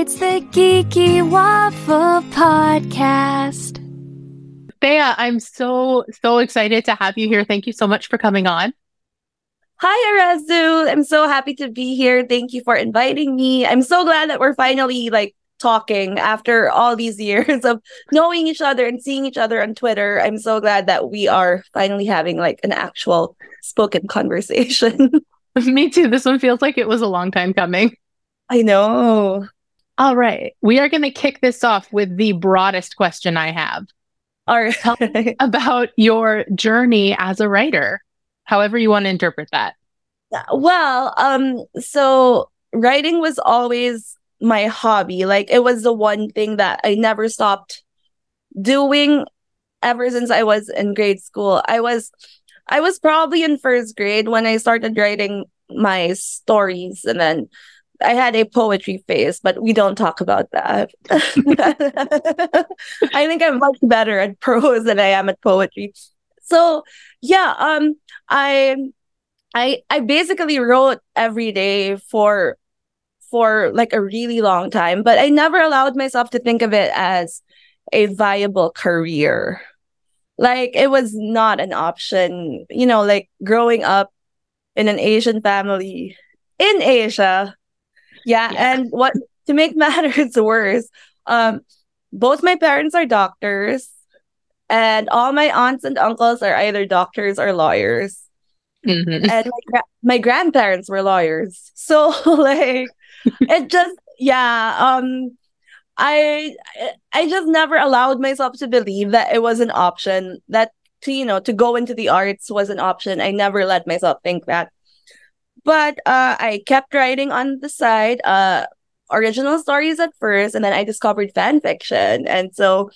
It's the Geeky Waffle Podcast. Thea, I'm so, so excited to have you here. Thank you so much for coming on. Hi, Arezou. I'm so happy to be here. Thank you for inviting me. I'm so glad that we're finally like talking after all these years of knowing each other and seeing each other on Twitter. I'm so glad that we are finally having like an actual spoken conversation. Me too. This one feels like it was a long time coming. I know. All right. We are going to kick this off with the broadest question I have. All right. Tell me about your journey as a writer, however you want to interpret that. Well, um, so writing was always my hobby. Like it was the one thing that I never stopped doing ever since I was in grade school. I was I was probably in first grade when I started writing my stories and then I had a poetry phase, but we don't talk about that. I think I'm much better at prose than I am at poetry. So yeah, um I I I basically wrote every day for for like a really long time, but I never allowed myself to think of it as a viable career. Like it was not an option, you know, like growing up in an Asian family in Asia. Yeah, yeah. and what to make matters worse, um both my parents are doctors and all my aunts and uncles are either doctors or lawyers. Mm-hmm. And my, gra- my grandparents were lawyers. So like it just yeah um i i just never allowed myself to believe that it was an option that to you know to go into the arts was an option i never let myself think that but uh i kept writing on the side uh original stories at first and then i discovered fan fiction and so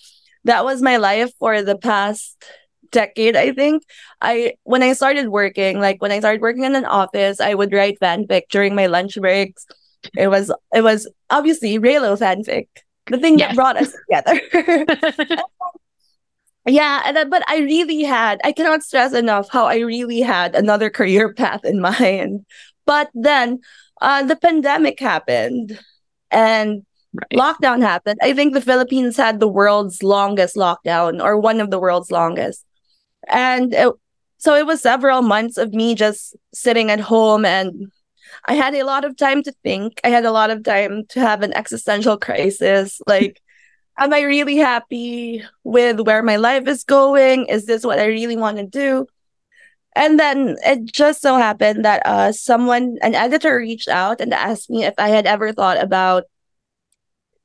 that was my life for the past decade i think i when i started working like when i started working in an office i would write fanfic during my lunch breaks it was it was obviously Reylo fanfic, the thing yes. that brought us together. yeah, and but I really had I cannot stress enough how I really had another career path in mind. But then uh, the pandemic happened and right. lockdown happened. I think the Philippines had the world's longest lockdown or one of the world's longest. And it, so it was several months of me just sitting at home and I had a lot of time to think. I had a lot of time to have an existential crisis. Like, am I really happy with where my life is going? Is this what I really want to do? And then it just so happened that uh, someone, an editor, reached out and asked me if I had ever thought about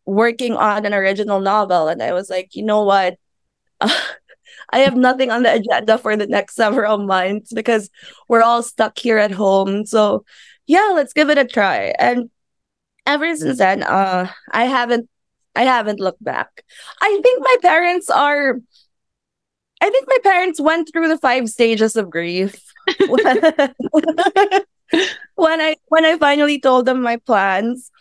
working on an original novel. And I was like, you know what? I have nothing on the agenda for the next several months because we're all stuck here at home. So yeah, let's give it a try. And ever since then, uh, I haven't, I haven't looked back. I think my parents are, I think my parents went through the five stages of grief when I when I finally told them my plans.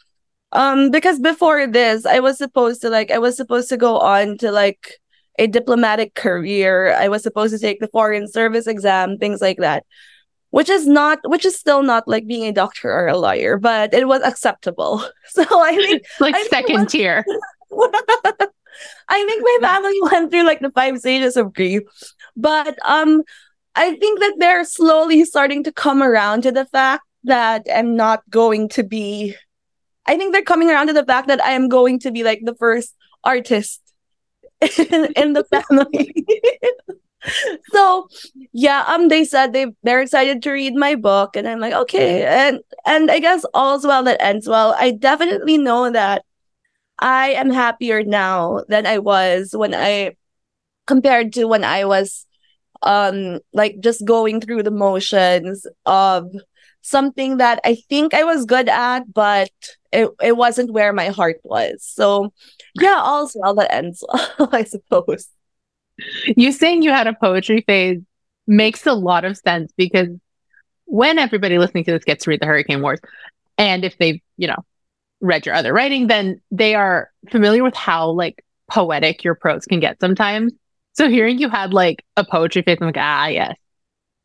Um, because before this, I was supposed to like, I was supposed to go on to like a diplomatic career. I was supposed to take the foreign service exam, things like that which is not which is still not like being a doctor or a lawyer but it was acceptable. So i think like I second think tier. I think my family went through like the five stages of grief but um i think that they're slowly starting to come around to the fact that i'm not going to be i think they're coming around to the fact that i am going to be like the first artist in, in the family so yeah um they said they they're excited to read my book and i'm like okay and and i guess all's well that ends well. I definitely know that i am happier now than i was when i compared to when i was um like just going through the motions of something that i think i was good at but it, it wasn't where my heart was. So yeah all's well that ends well i suppose you saying you had a poetry phase makes a lot of sense because when everybody listening to this gets to read the Hurricane Wars, and if they've, you know, read your other writing, then they are familiar with how like poetic your prose can get sometimes. So hearing you had like a poetry phase, I'm like, ah, yes,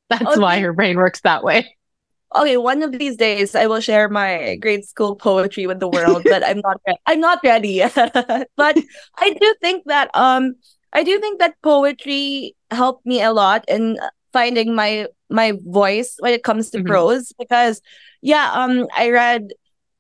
that's okay. why your brain works that way. okay, one of these days I will share my grade school poetry with the world, but I'm not re- I'm not ready yet. but I do think that um I do think that poetry helped me a lot in finding my my voice when it comes to Mhm. prose because yeah, um I read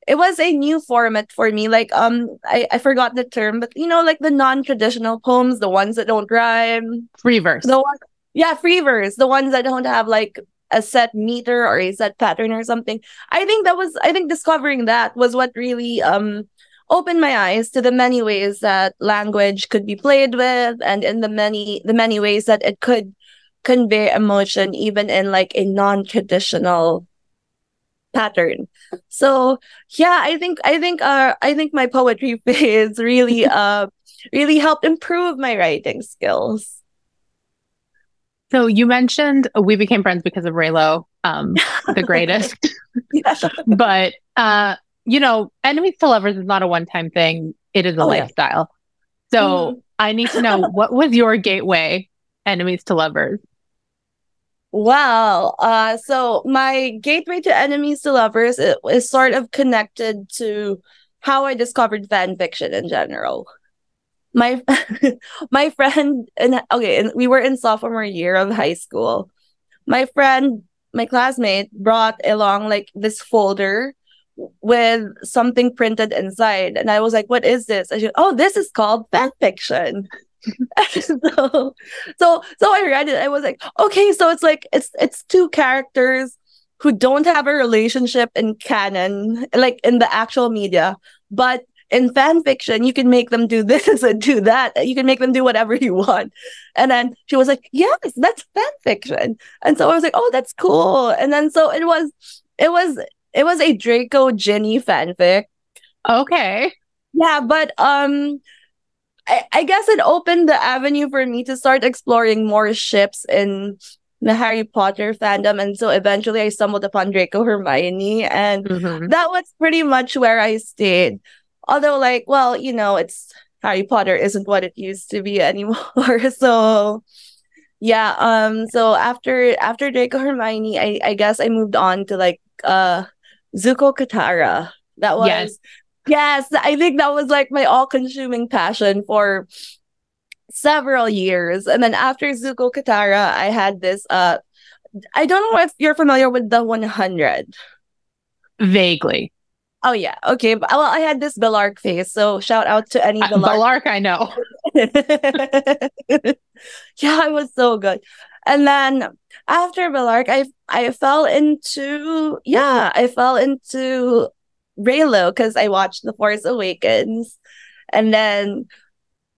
it was a new format for me. Like um I, I forgot the term, but you know, like the non-traditional poems, the ones that don't rhyme, Free verse. the one, yeah, free verse, the ones that don't have like a set meter or a set pattern or something. I think that was, I think discovering that was what really um opened my eyes to the many ways that language could be played with, and in the many the many ways that it could convey emotion, even in like a non-traditional pattern. So yeah, I think I think our I think my poetry phase really uh really helped improve my writing skills. So you mentioned we became friends because of Reylo, um, the greatest. Yeah. but uh, you know, enemies to lovers is not a one-time thing. It is a Oh, yeah. lifestyle. So Mhm. I need to know what was your gateway enemies to lovers? Well, Uh, so my gateway to enemies to lovers i- is sort of connected to how I discovered fan fiction in general. My my friend and okay, and we were in sophomore year of high school. My friend, my classmate, brought along like this folder with something printed inside, and I was like, "What is this?" I said, "Oh, this is called fan fiction." so so so I read it. I was like, okay, so it's like it's it's two characters who don't have a relationship in canon, like in the actual media, but in fan fiction, you can make them do this and do that. You can make them do whatever you want. And then she was like, Yes, that's fan fiction. And so I was like, Oh, that's cool. And then so it was it was it was a Draco Ginny fanfic. Okay. Yeah, but um I, I guess it opened the avenue for me to start exploring more ships in the Harry Potter fandom. And so eventually I stumbled upon Draco Hermione and Mhm. that was pretty much where I stayed. Although, like, well, you know, it's Harry Potter isn't what it used to be anymore. so yeah, um, so after after Draco Hermione, I, I guess I moved on to like uh Zuko Katara. That was Yes. yes, I think that was like my all-consuming passion for several years. And then after Zuko Katara, I had this uh I don't know if you're familiar with the 100. Vaguely. Oh yeah, okay. Well, I had this Bellarke face, so shout out to any Uh, Bellarke. I know. yeah, it was so good. And then after Bellarke, I I fell into yeah, I fell into Reylo because I watched The Force Awakens, and then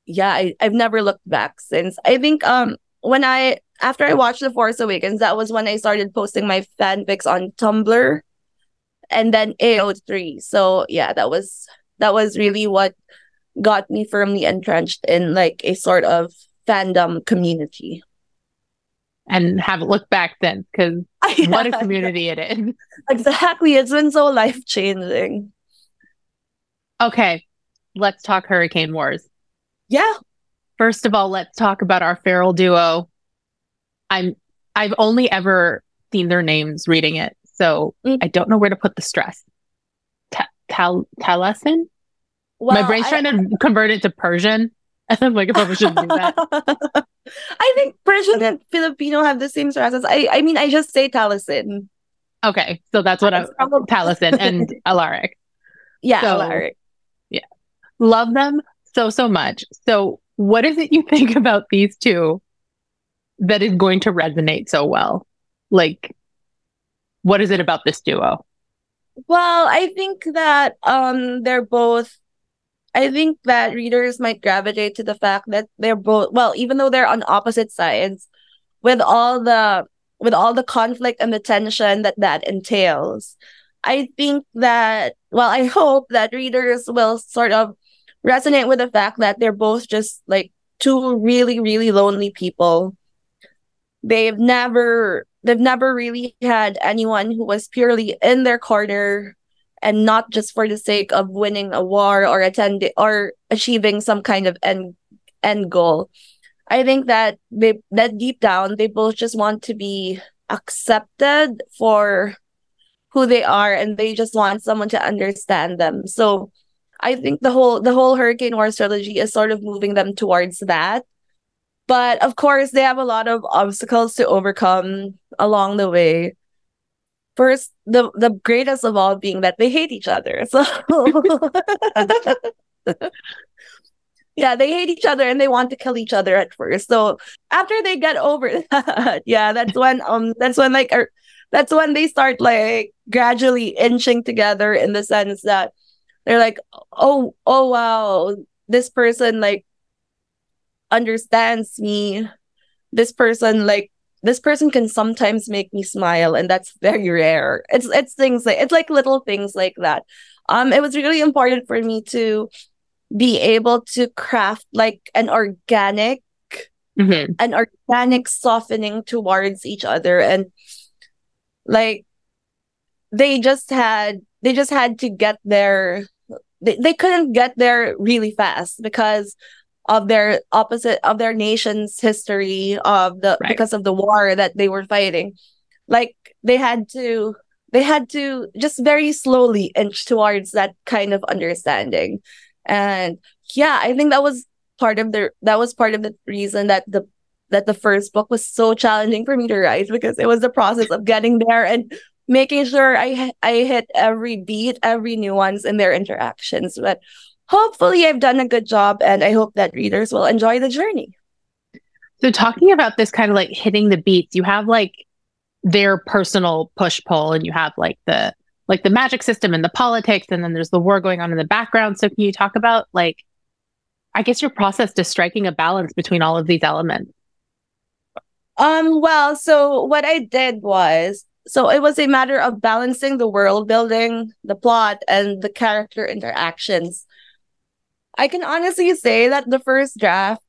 yeah, I, I've never looked back since. I think um when I after I watched The Force Awakens, that was when I started posting my fanfics on Tumblr and then AO3. So yeah, that was that was really what got me firmly entrenched in like a sort of fandom community. And haven't looked back then because what a Yeah, community it is. Exactly. It's been so life changing. Okay. Let's talk Hurricane Wars. Yeah. First of all, let's talk about our feral duo. I'm I've only ever seen their names reading it, so Mm. I don't know where to put the stress. Ta- Tal Talasyn? Well, My brain's I- trying to convert it to Persian. And I'm like, I probably shouldn't do that. I think Persian and Filipino have the same stresses. I I mean I just say Talasyn. Okay, so that's what I'm probably- Talasyn and Alaric. Yeah, So- Alaric. Yeah, love them so so much. So what is it you think about these two that is going to resonate so well? Like what is it about this duo? Well, I think that um they're both I think that readers might gravitate to the fact that they're both well, even though they're on opposite sides, with all the with all the conflict and the tension that that entails. I think that well, I hope that readers will sort of resonate with the fact that they're both just like two really really lonely people. They've never they've never really had anyone who was purely in their corner and not just for the sake of winning a war or attending or achieving some kind of end end goal. I think that they that deep down they both just want to be accepted for who they are and they just want someone to understand them. So I think the whole the whole Hurricane War trilogy is sort of moving them towards that. But of course, they have a lot of obstacles to overcome along the way. First, the the greatest of all being that they hate each other. So yeah, they hate each other and they want to kill each other at first. So after they get over that, yeah, that's when um that's when like er, that's when they start like gradually inching together in the sense that they're like, oh, oh wow, this person like understands me. This person like this person can sometimes make me smile and that's very rare. It's it's things like it's like little things like that. Um it was really important for me to be able to craft like an organic Mhm. an organic softening towards each other and like they just had they just had to get there they, they couldn't get there really fast because of their opposite of their nation's history of the Right. because of the war that they were fighting like they had to they had to just very slowly inch towards that kind of understanding and yeah i think that was part of the that was part of the reason that the that the first book was so challenging for me to write because it was the process of getting there and making sure I I hit every beat, every nuance in their interactions. But hopefully, I've done a good job, and I hope that readers will enjoy the journey. So talking about this kind of like hitting the beats, you have like their personal push pull and you have like the like the magic system and the politics and then there's the war going on in the background. So can you talk about like I guess your process to striking a balance between all of these elements? Um, well, so what I did was so it was a matter of balancing the world building, the plot, and the character interactions. I can honestly say that the first draft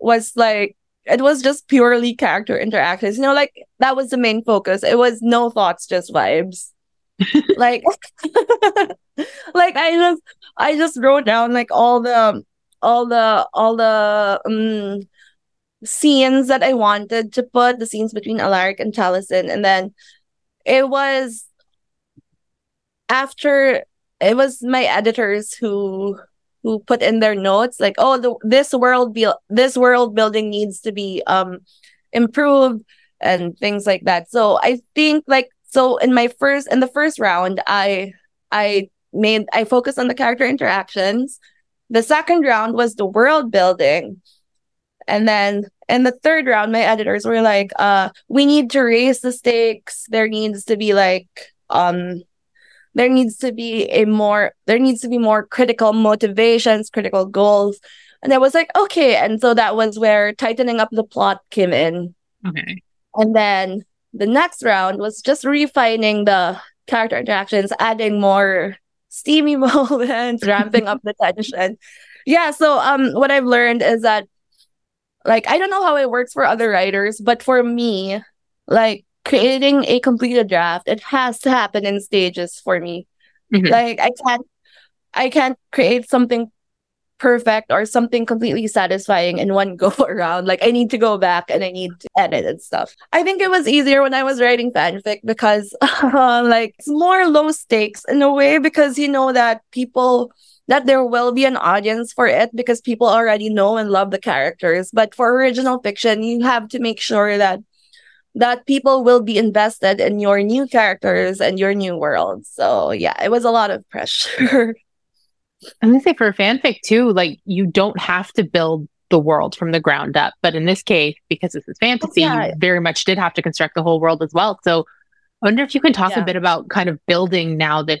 was like it was just purely character interactions. You know, like that was the main focus. It was no thoughts, just vibes. like like I just I just wrote down like all the all the all the um scenes that I wanted to put, the scenes between Alaric and Talasyn, and then it was after it was my editors who who put in their notes like, oh, the, this world build this world building needs to be um improved and things like that. So I think like so in my first in the first round, I I made I focused on the character interactions. The second round was the world building. And then in the third round, my editors were like, uh, we need to raise the stakes. There needs to be like um there needs to be a more there needs to be more critical motivations, critical goals. And I was like, okay. And so that was where tightening up the plot came in. Okay. And then the next round was just refining the character interactions, adding more steamy moments, ramping up the tension. Yeah, so um what I've learned is that like I don't know how it works for other writers, but for me, like creating a completed draft, it has to happen in stages for me. Mhm. Like I can't I can't create something perfect or something completely satisfying in one go around. Like I need to go back and I need to edit and stuff. I think it was easier when I was writing fanfic because like it's more low stakes in a way because you know that people that there will be an audience for it because people already know and love the characters. But for original fiction, you have to make sure that that people will be invested in your new characters and your new world. So yeah, it was a lot of pressure. I'm gonna say for fanfic too, like you don't have to build the world from the ground up. But in this case, because this is fantasy, Yeah. you very much did have to construct the whole world as well. So I wonder if you can talk Yeah. a bit about kind of building now this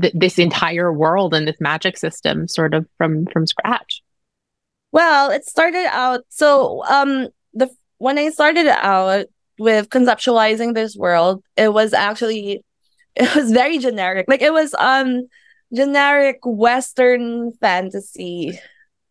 th- this entire world and this magic system sort of from from scratch. Well, it started out so um when I started out with conceptualizing this world, it was actually it was very generic. Like it was um generic western fantasy.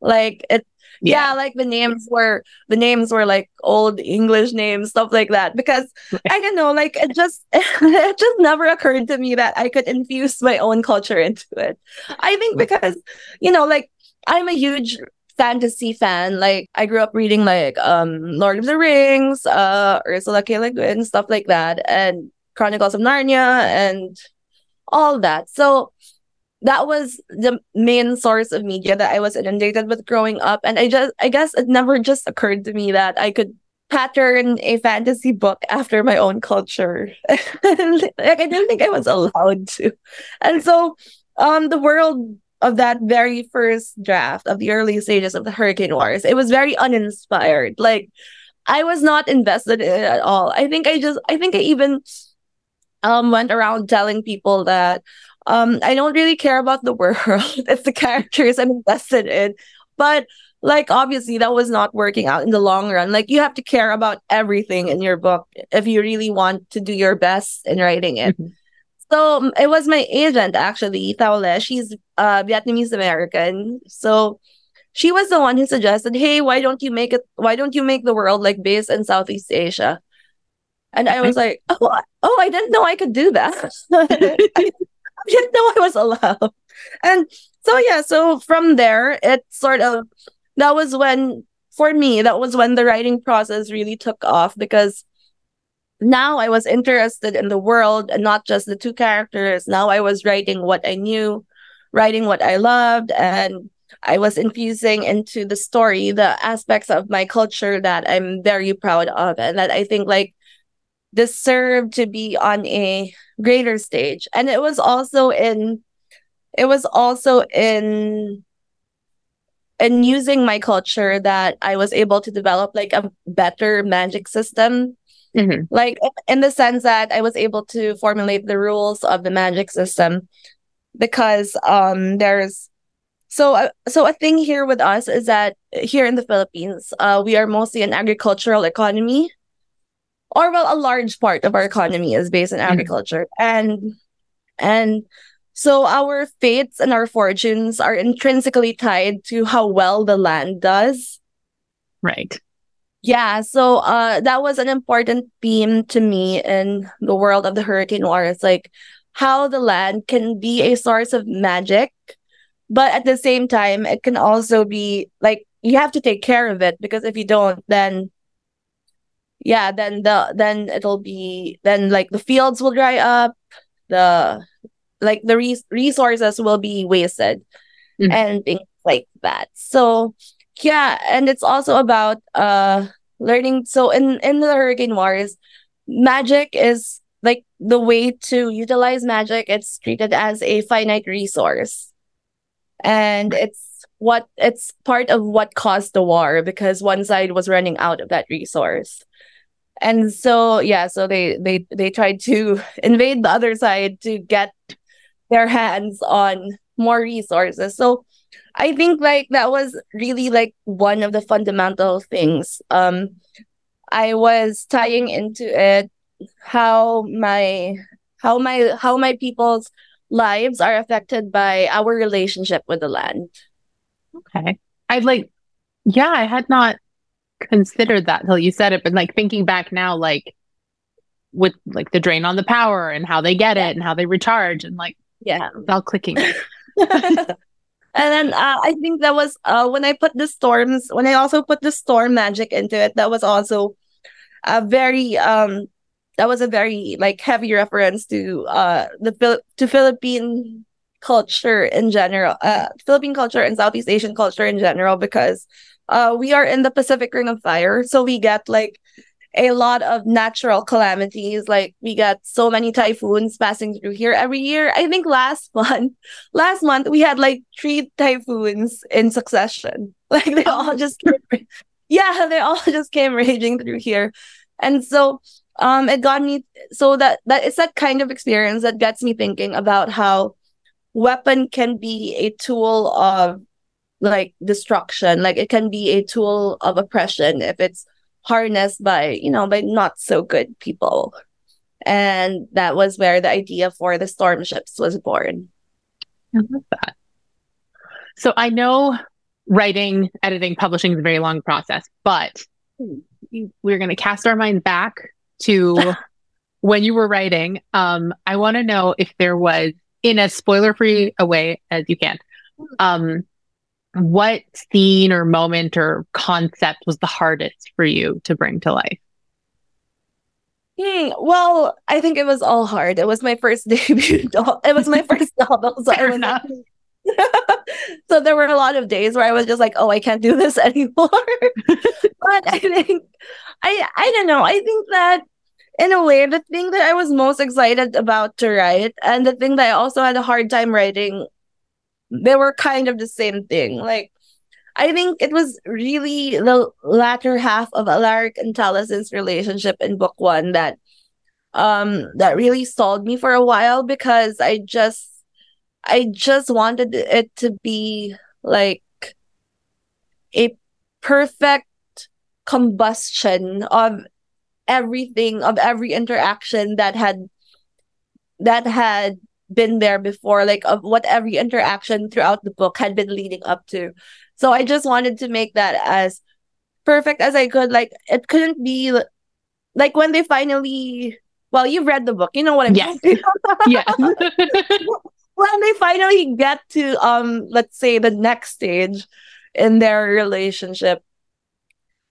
Like it yeah. like the names were the names were like old English names, stuff like that. Because I don't know, like it just it just never occurred to me that I could infuse my own culture into it. I think because you know, like I'm a huge fantasy fan. Like I grew up reading like um Lord of the Rings, uh Ursula K. Le Guin, stuff like that. And Chronicles of Narnia and all that. So that was the main source of media that I was inundated with growing up. And I just, I guess it never just occurred to me that I could pattern a fantasy book after my own culture. like I didn't think I was allowed to. And so um the world of that very first draft of the early stages of the Hurricane Wars, it was very uninspired. Like I was not invested in it at all. I think I just I think I even um went around telling people that um I don't really care about the world. it's the characters I'm invested in. But like obviously that was not working out in the long run like you have to care about everything in your book if you really want to do your best in writing it mm-hmm. So it was my agent actually. Thao Le. she's uh vietnamese american. So she was the one who suggested hey why don't you make it why don't you make the world like based in southeast asia? And i was like oh, oh i didn't know i could do that. I didn't know i was allowed. And so yeah so from there it sort of that was when for me that was when the writing process really took off because now I was interested in the world and not just the two characters. Now I was writing what I knew, writing what I loved, and I was infusing into the story the aspects of my culture that I'm very proud of and that I think like deserve to be on a greater stage. And it was also in it was also in and using my culture that I was able to develop like a better magic system. Mm-hmm. Like in the sense that I was able to formulate the rules of the magic system because um there's so uh, so a thing here with us is that here in the Philippines uh we are mostly an agricultural economy or well a large part of our economy is based on mm-hmm. agriculture and and so our fates and our fortunes are intrinsically tied to how well the land does. Right. Yeah, so uh that was an important theme to me in the world of the hurricane wars like how the land can be a source of magic but at the same time it can also be like you have to take care of it because if you don't then yeah then the then it'll be then like the fields will dry up the like the res- resources will be wasted mm-hmm. and things like that so yeah and it's also about uh learning so in in the hurricane wars magic is like the way to utilize magic it's treated as a finite resource. And it's what it's part of what caused the war because one side was running out of that resource. And so yeah so they they they tried to invade the other side to get their hands on more resources. So I think like that was really like one of the fundamental things. Um I was tying into it how my how my how my people's lives are affected by our relationship with the land. Okay. I'd like yeah, I had not considered that till you said it, but like thinking back now, like with like the drain on the power and how they get it and how they recharge and like yeah without clicking and then uh, i think that was uh, when i put the storms when i also put the storm magic into it that was also a very um that was a very like heavy reference to uh the to philippine culture in general uh philippine culture and southeast asian culture in general because uh we are in the pacific ring of fire. So we get like a lot of natural calamities. Like we got so many typhoons passing through here every year. I think last month, last month we had like three typhoons in succession. Like they all just, came, yeah, they all just came raging through here, and so um, it got me. So that that is that kind of experience that gets me thinking about how weapon can be a tool of like destruction. Like it can be a tool of oppression if it's harnessed by you know by not so good people. And that was where the idea for the storm ships was born. I love that. So i know writing editing publishing is a very long process but we're going to cast our mind back to when you were writing. Um i want to know if there was in as spoiler free a way as you can um what scene or moment or concept was the hardest for you to bring to life? Hmm, well, I think it was all hard. It was my first debut. It was my first novel, so I Fair enough. so there were a lot of days where I was just like, "Oh, I can't do this anymore." but I think I I don't know. I think that in a way, the thing that I was most excited about to write, and the thing that I also had a hard time writing, they were kind of the same thing. Like, I think it was really the latter half of Alaric and Talasyn's relationship in book one that um that really stalled me for a while because I just I just wanted it to be like a perfect combustion of everything of every interaction that had that had been there before like of what every interaction throughout the book had been leading up to so i just wanted to make that as perfect as i could like it couldn't be like when they finally well you've read the book you know what Yes. saying yes. when they finally get to um let's say the next stage in their relationship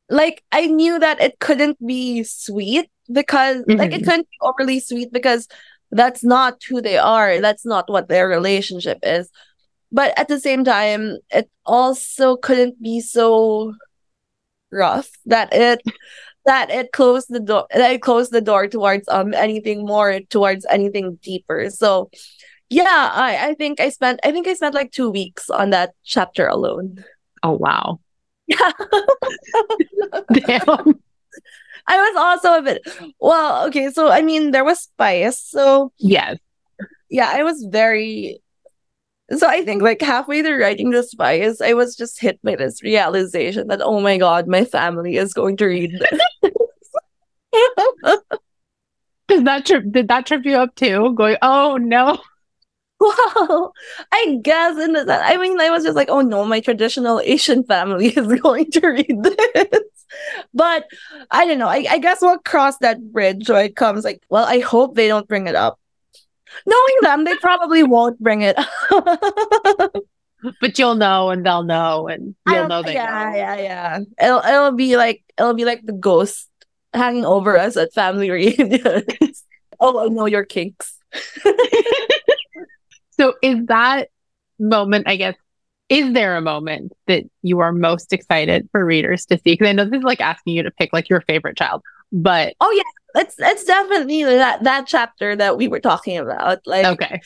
like i knew that it couldn't be sweet because like it Mhm. couldn't be overly sweet because that's not who they are that's not what their relationship is but at the same time it also couldn't be so rough that it that it closed the door that it closed the door towards um anything more towards anything deeper so yeah i i think i spent i think i spent like two weeks on that chapter alone oh wow. yeah Damn. I was also a bit well okay so i mean there was spice so Yes. yeah i was very so i think like halfway through writing the spice i was just hit by this realization that oh my god my family is going to read this Did that trip did that trip you up too? Going, oh no. Well, I guess in the I mean, I was just like, oh no, my traditional Asian family is going to read this. But I don't know. I, I guess we'll cross that bridge when it comes. Like, well, I hope they don't bring it up. Knowing them, they probably won't bring it up. But you'll know and they'll know and you'll know they yeah, know. yeah, yeah. It'll it'll be like it'll be like the ghost hanging over us at family reunions. oh, I know your kinks. So is that moment, I guess, is there a moment that you are most excited for readers to see? Because I know this is like asking you to pick like your favorite child, but Oh yeah, it's it's definitely that that chapter that we were talking about. Like okay.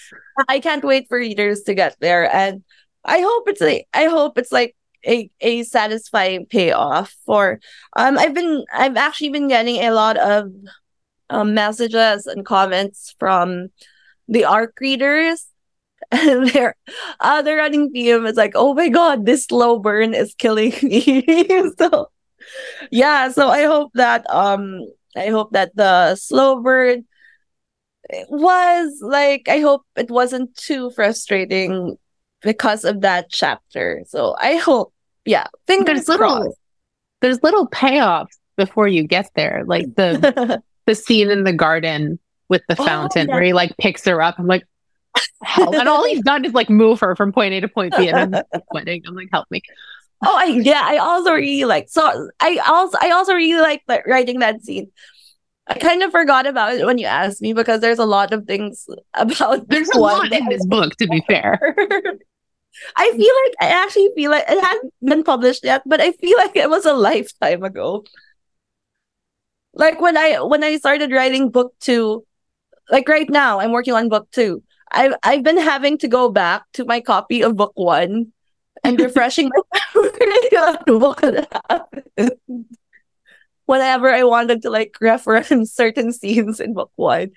I can't wait for readers to get there, and I hope it's a I hope it's like a a satisfying payoff for. Um, I've been I've actually been getting a lot of um messages and comments from the arc readers. And their uh, the running theme is like, oh my god, this slow burn is killing me. so yeah, so I hope that um I hope that the slow burn was like I hope it wasn't too frustrating because of that chapter. So I hope, yeah, fingers There's little there's little payoffs before you get there. Like the the scene in the garden with the Oh, fountain yeah. where he like picks her up. I'm like, help. And all he's done is like move her from point A to point B and I'm sweating. I'm like, help me. oh, I, yeah, I also really like. So I also I also really like writing that scene. I kind of forgot about it when you asked me because there's a lot of things about There's this a one lot in this book, to be fair. I feel like I actually feel like it hadn't been published yet, but I feel like it was a lifetime ago. Like when I when I started writing book two, like right now I'm working on book two. I've I've been having to go back to my copy of book one and refreshing my memory on what happened. Whenever I wanted to like reference certain scenes in book one.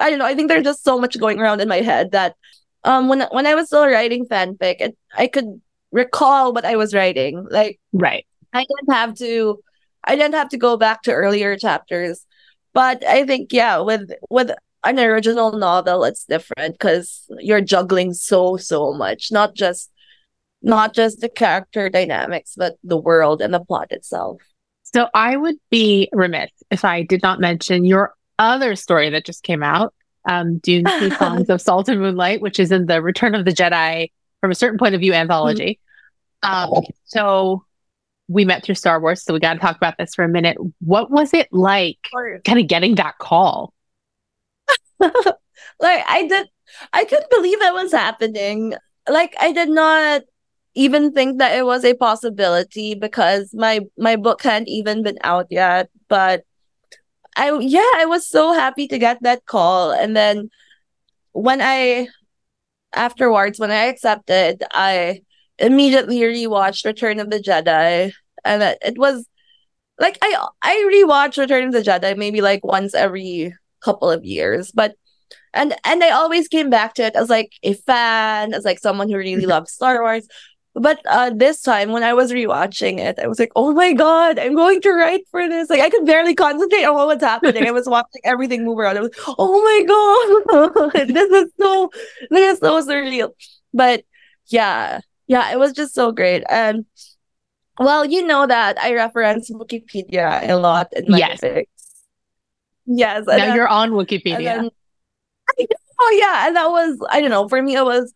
I don't know. I think there's just so much going around in my head that um when when I was still writing fanfic, it, I could recall what I was writing. Like Right. I didn't have to I didn't have to go back to earlier chapters. But I think yeah, with with an original novel it's different because you're juggling so so much. Not just not just the character dynamics, but the world and the plot itself. So I would be remiss if I did not mention your other story that just came out, um, Dune Two Songs of Salt and Moonlight, which is in the Return of the Jedi from a certain point of view anthology. Um, so we met through Star Wars, so we got to talk about this for a minute. What was it like kind of getting that call? like I did I couldn't believe it was happening. Like I did not even think that it was a possibility because my my book hadn't even been out yet. But I yeah, I was so happy to get that call. And then when I afterwards, when I accepted, I immediately rewatched Return of the Jedi. And it, was like I I rewatch Return of the Jedi maybe like once every couple of years. But and and I always came back to it as like a fan, as like someone who really loves Star Wars. But uh, this time when I was rewatching it, I was like, "Oh my god, I'm going to write for this!" Like I could barely concentrate on what was happening. I was watching everything move around. I was, "Oh my god, this is so, this is so surreal." But yeah, yeah, it was just so great. And well, you know that I reference Wikipedia a lot in my Yes. Yes, Now then- you're on Wikipedia. then- oh yeah, and that was I don't know. For me, it was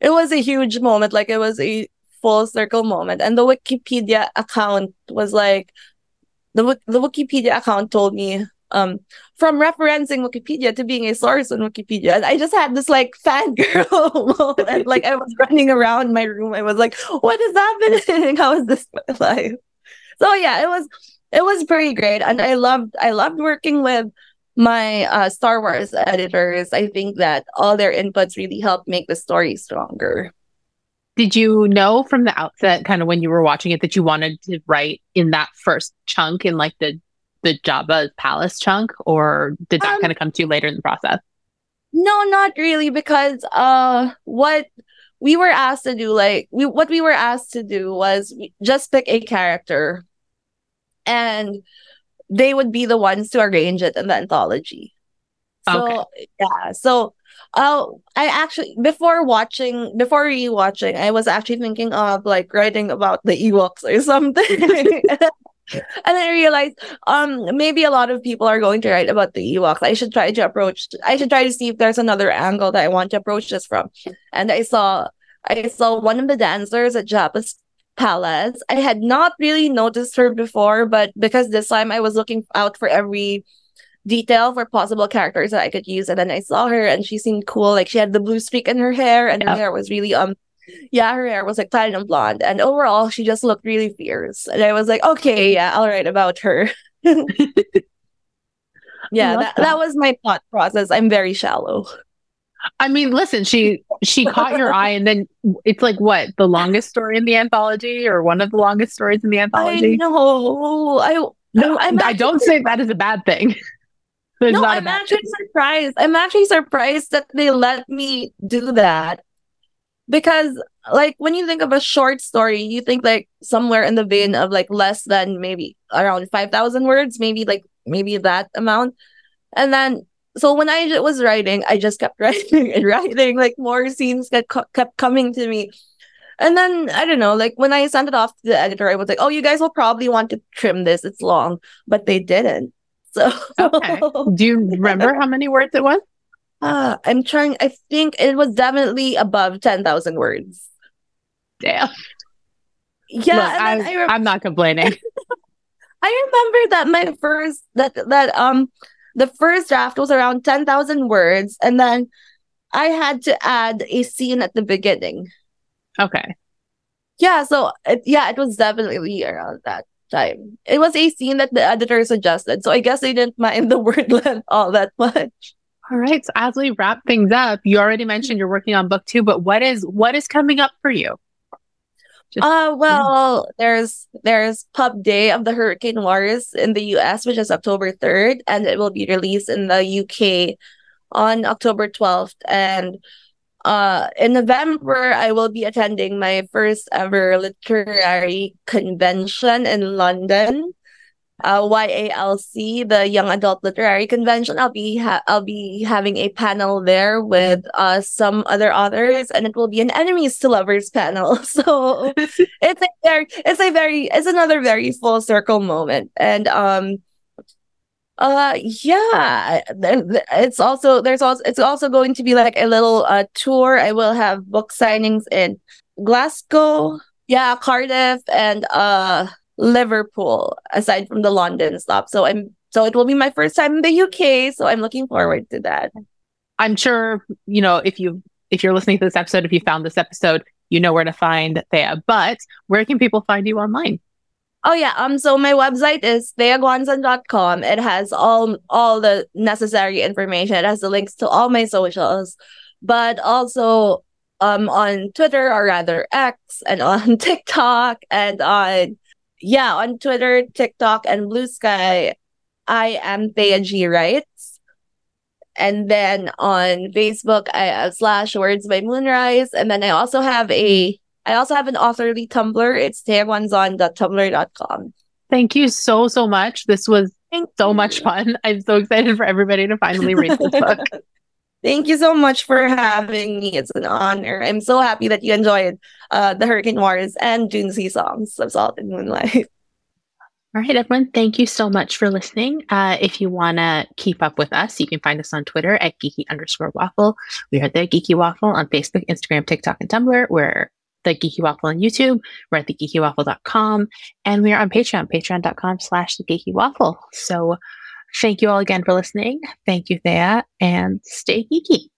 it was a huge moment. Like it was a full circle moment, and the Wikipedia account was like the the Wikipedia account told me um from referencing Wikipedia to being a source on Wikipedia. And I just had this like fangirl moment. Like I was running around my room. I was like, what is happening? How is this my life? So yeah, it was it was pretty great. And I loved I loved working with my uh Star Wars editors. I think that all their inputs really helped make the story stronger. Did you know from the outset, kind of when you were watching it, that you wanted to write in that first chunk, in like the the Jabba's palace chunk, or did that Um, kind of come to you later in the process? No, not really, because uh what we were asked to do, like we what we were asked to do was just pick a character and they would be the ones to arrange it in the anthology. So yeah, so uh, I actually before watching before rewatching, I was actually thinking of like writing about the Ewoks or something. And then I realized um maybe a lot of people are going to write about the Ewoks. I should try to approach I should try to see if there's another angle that I want to approach this from. And I saw I saw one of the dancers at Jabba's palace. I had not really noticed her before, but because this time I was looking out for every detail for possible characters that I could use. And then I saw her and she seemed cool. Like she had the blue streak in her hair and Yeah. her hair was really um yeah, her hair was like platinum blonde. And overall she just looked really fierce. And I was like, okay, yeah, I'll write about her. yeah, that, that. that was my thought process. I'm very shallow. I mean, listen, she she caught your eye, and then it's like what the longest story in the anthology, or one of the longest stories in the I anthology. know. I No, I'm I don't actually- say that is a bad thing. no, I'm actually surprised. I'm actually surprised that they let me do that. Because like when you think of a short story, you think like somewhere in the vein of like less than maybe around 5,000 words, maybe like maybe that amount. And then so when I was writing, I just kept writing and writing like more scenes co- kept coming to me. And then I don't know, like when I sent it off to the editor, I was like, "Oh, you guys will probably want to trim this. It's long," but they didn't. So Okay. Do you remember how many words it was? Ah, I'm trying. I think it was definitely above ten thousand words. Damn. Yeah, Look, and I, I, I'm not complaining. I remember that my first that that um the first draft was around ten thousand words, and then I had to add a scene at the beginning. Okay. Yeah, so it, yeah, it was definitely around that time. It was a scene that the editor suggested, so I guess they didn't mind the word length all that much. All right. So as we wrap things up, you already mentioned you're working on book two, but what is what is coming up for you? Just- Uh well, there's there's Pub Day of the Hurricane Wars in the US, which is October 3rd, and it will be released in the UK on October 12th. And uh in November, I will be attending my first ever literary convention in London. Uh, YALC, the Young Adult Literary Convention. I'll be ha- I'll be having a panel there with uh some other authors, and it will be an enemies to lovers panel. So it's a very it's a very it's another very full circle moment and um uh yeah it's also there's also it's also going to be like a little uh tour i will have book signings in glasgow yeah cardiff and uh Liverpool, aside from the London stop. So I'm so it will be my first time in the UK. So I'm looking forward to that. I'm sure, you know, if you if you're listening to this episode, if you found this episode, you know where to find Thea. But where can people find you online? Oh yeah. Um. So my website is theaguanzon.com. It has all all the necessary information. It has the links to all my socials, but also um on Twitter or rather X and on TikTok and on yeah on Twitter, TikTok, and Blue Sky. I am Thea G Writes. And then on Facebook, I have slash words by Moonrise. And then I also have a I also have an authorly Tumblr. It's theaguanzon.tumblr.com. Thank you so, so much. This was Thank so you. much fun. I'm so excited for everybody to finally read this book. Thank you so much for having me. It's an honor. I'm so happy that you enjoyed uh, the Hurricane Wars and June Sea songs of Salt and Moonlight. All right, everyone. Thank you so much for listening. Uh, if you want to keep up with us, you can find us on Twitter at geeky underscore waffle. We are the Geeky Waffle on Facebook, Instagram, TikTok, and Tumblr. We're the Geeky Waffle on YouTube. We're at thegeekywaffle.com. And we are on Patreon, patreon.com slash the Geeky Waffle. So thank you all again for listening. Thank you, Thea, and stay geeky.